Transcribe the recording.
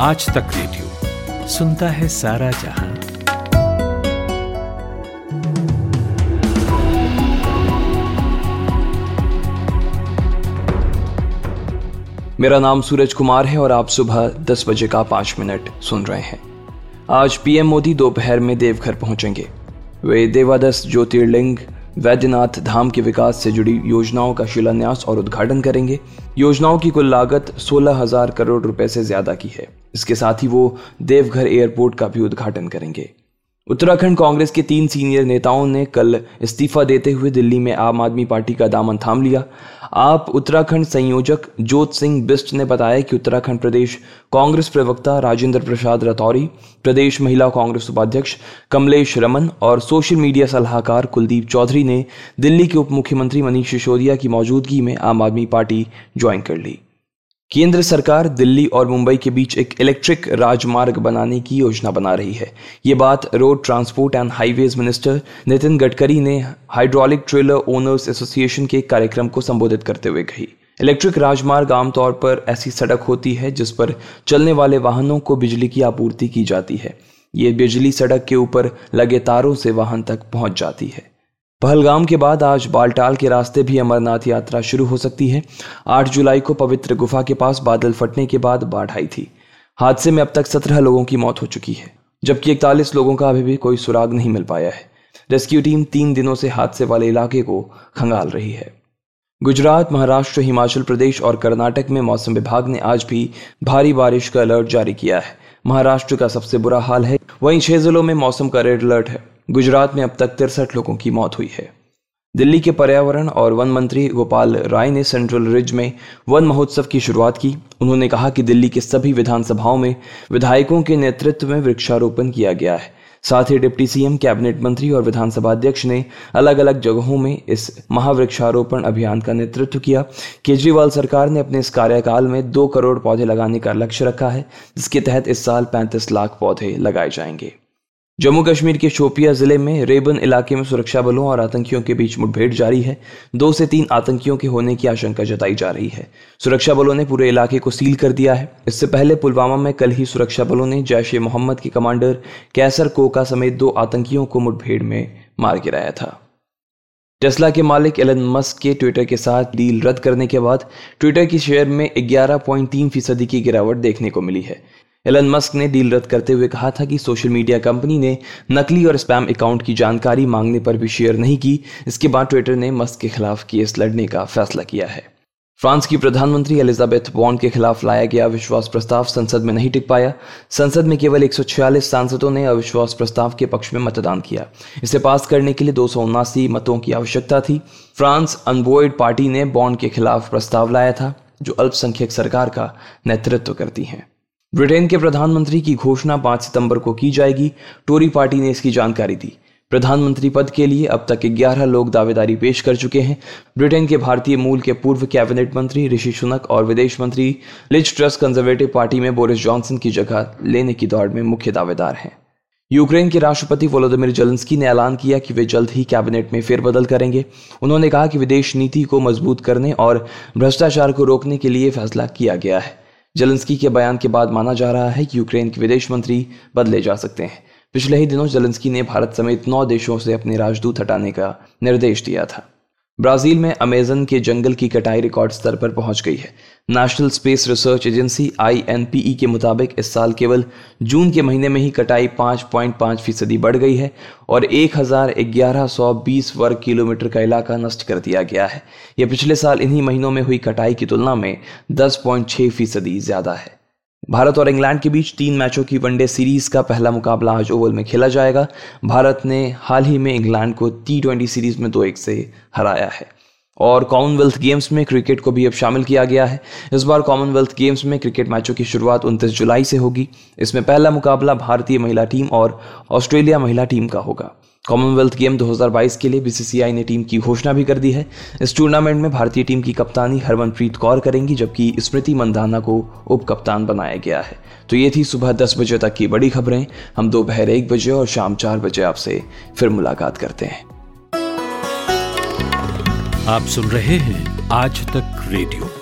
आज तक रेडियो सुनता है सारा जहाँ। मेरा नाम सूरज कुमार है और आप सुबह दस बजे का पाँच मिनट सुन रहे हैं। आज पीएम मोदी दोपहर में देवघर पहुँचेंगे। वे देवादस ज्योतिर्लिंग वैद्यनाथ धाम के विकास से जुड़ी योजनाओं का शिलान्यास और उद्घाटन करेंगे। योजनाओं की कुल लागत सोलह हज़ार करोड़ रुपए से ज़्यादा की है। इसके साथ ही वो देवघर एयरपोर्ट का भी उद्घाटन करेंगे। उत्तराखंड कांग्रेस के तीन सीनियर नेताओं ने कल इस्तीफा देते हुए दिल्ली में आम आदमी पार्टी का दामन थाम लिया। आप उत्तराखंड संयोजक जोत सिंह बिस्ट ने बताया कि उत्तराखंड प्रदेश कांग्रेस प्रवक्ता राजेंद्र प्रसाद रतौरी, प्रदेश महिला कांग्रेस उपाध्यक्ष कमलेश रमन और सोशल मीडिया सलाहकार कुलदीप चौधरी ने दिल्ली के उप मुख्यमंत्री मनीष सिसोदिया की मौजूदगी में आम आदमी पार्टी ज्वाइन कर ली। केंद्र सरकार दिल्ली और मुंबई के बीच एक इलेक्ट्रिक राजमार्ग बनाने की योजना बना रही है। ये बात road transport and highways minister Nitin Gadkari ने हाइड्रोलिक ट्रेलर ओनर्स एसोसिएशन के कार्यक्रम को संबोधित करते हुए कही। इलेक्ट्रिक राजमार्ग आमतौर पर ऐसी सड़क होती है जिस पर चलने वाले वाहनों को बिजली की आपूर्ति की जाती है। ये बिजली सड़क के ऊपर लगे तारों से वाहन तक पहुँच जाती है। पहलगाम के बाद आज बालटाल के रास्ते भी अमरनाथ यात्रा शुरू हो सकती है। 8 जुलाई को पवित्र गुफा के पास बादल फटने के बाद बाढ़ आई थी। हादसे में अब तक सत्रह लोगों की मौत हो चुकी है, जबकि इकतालीस लोगों का अभी भी कोई सुराग नहीं मिल पाया है। रेस्क्यू टीम तीन दिनों से हादसे वाले इलाके को खंगाल रही है। गुजरात, महाराष्ट्र, हिमाचल प्रदेश और कर्नाटक में मौसम विभाग ने आज भी भारी बारिश का अलर्ट जारी किया है। महाराष्ट्र का सबसे बुरा हाल है। वहीं छह जिलों में मौसम का रेड अलर्ट है। गुजरात में अब तक तिरसठ लोगों की मौत हुई है। दिल्ली के पर्यावरण और वन मंत्री गोपाल राय ने सेंट्रल रिज में वन महोत्सव की शुरुआत की। उन्होंने कहा कि दिल्ली के सभी विधानसभाओं में विधायकों के नेतृत्व में वृक्षारोपण किया गया है। साथ ही डिप्टी सीएम, कैबिनेट मंत्री और विधानसभा अध्यक्ष ने अलग अलग जगहों में इस महावृक्षारोपण अभियान का नेतृत्व किया। केजरीवाल सरकार ने अपने इस कार्यकाल में दो करोड़ पौधे लगाने का लक्ष्य रखा है, जिसके तहत इस साल पैंतीस लाख पौधे लगाए जाएँगे। जम्मू कश्मीर के शोपिया ज़िले में रेबन इलाके में सुरक्षा बलों और आतंकियों के बीच मुठभेड़ जारी है। दो से तीन आतंकियों के होने की आशंका जताई जा रही है। सुरक्षा बलों ने पूरे इलाके को सील कर दिया है। इससे पहले पुलवामा में कल ही सुरक्षा बलों ने जैश ए मोहम्मद के कमांडर कैसर कोका समेत दो आतंकियों को मुठभेड़ में मार गिराया था। टेस्ला के मालिक एलन मस्क के ट्विटर के साथ डील रद्द करने के बाद ट्विटर की शेयर में 11.3 फ़ीसदी की गिरावट देखने को मिली है। एलन मस्क ने डील रद्द करते हुए कहा था कि सोशल मीडिया कंपनी ने नकली और स्पैम अकाउंट की जानकारी मांगने पर भी शेयर नहीं की। इसके बाद ट्विटर ने मस्क के खिलाफ केस लड़ने का फैसला किया है। फ्रांस की प्रधानमंत्री एलिजाबेथ बॉन्ड के खिलाफ लाया गया अविश्वास प्रस्ताव संसद में नहीं टिक पाया। संसद में केवल एक सौ छियालीस सांसदों ने अविश्वास प्रस्ताव के पक्ष में मतदान किया। इसे पास करने के लिए दो मतों की आवश्यकता थी। फ्रांस अनबोइड पार्टी ने बॉन्ड के खिलाफ प्रस्ताव लाया था, जो अल्पसंख्यक सरकार का नेतृत्व करती हैं। ब्रिटेन के प्रधानमंत्री की घोषणा 5 सितंबर को की जाएगी। टोरी पार्टी ने इसकी जानकारी दी। प्रधानमंत्री पद के लिए अब तक 11 लोग दावेदारी पेश कर चुके हैं। ब्रिटेन के भारतीय मूल के पूर्व कैबिनेट मंत्री ऋषि सुनक और विदेश मंत्री लिच ट्रस्ट कंजर्वेटिव पार्टी में बोरिस जॉनसन की जगह लेने की दौड़ में मुख्य दावेदार हैं। यूक्रेन के राष्ट्रपति वोलोदिमिर जेलेंस्की ने ऐलान किया कि वे जल्द ही कैबिनेट में फेरबदल करेंगे। उन्होंने कहा कि विदेश नीति को मज़बूत करने और भ्रष्टाचार को रोकने के लिए फैसला किया गया है। जेलेंस्की के बयान के बाद माना जा रहा है कि यूक्रेन के विदेश मंत्री बदले जा सकते हैं। पिछले ही दिनों जलंसकी ने भारत समेत नौ देशों से अपने राजदूत हटाने का निर्देश दिया था। ब्राज़ील में अमेजन के जंगल की कटाई रिकॉर्ड स्तर पर पहुँच गई है। National space research agency INPE के मुताबिक इस साल केवल जून के महीने में ही कटाई 5.5 फ़ीसदी बढ़ गई है और एक वर्ग किलोमीटर का इलाका नष्ट कर दिया गया है। यह पिछले साल इन्हीं महीनों में हुई कटाई की तुलना में 10.6 फ़ीसदी ज़्यादा है। भारत और इंग्लैंड के बीच तीन मैचों की वनडे सीरीज़ का पहला मुकाबला आज ओवल में खेला जाएगा। भारत ने हाल ही में इंग्लैंड को टी ट्वेंटी सीरीज़ में दो एक से हराया है। और कॉमनवेल्थ गेम्स में क्रिकेट को भी अब शामिल किया गया है। इस बार कॉमनवेल्थ गेम्स में क्रिकेट मैचों की शुरुआत 29 जुलाई से होगी। इसमें पहला मुकाबला भारतीय महिला टीम और ऑस्ट्रेलिया महिला टीम का होगा। कॉमनवेल्थ गेम 2022 के लिए बीसीसीआई ने टीम की घोषणा भी कर दी है। इस टूर्नामेंट में भारतीय टीम की कप्तानी हरमनप्रीत कौर करेंगी, जबकि स्मृति मंदाना को उप कप्तान बनाया गया है। तो ये थी सुबह दस बजे तक की बड़ी खबरें। हम दोपहर एक बजे और शाम चार बजे आपसे फिर मुलाकात करते हैं। आप सुन रहे हैं आज तक रेडियो।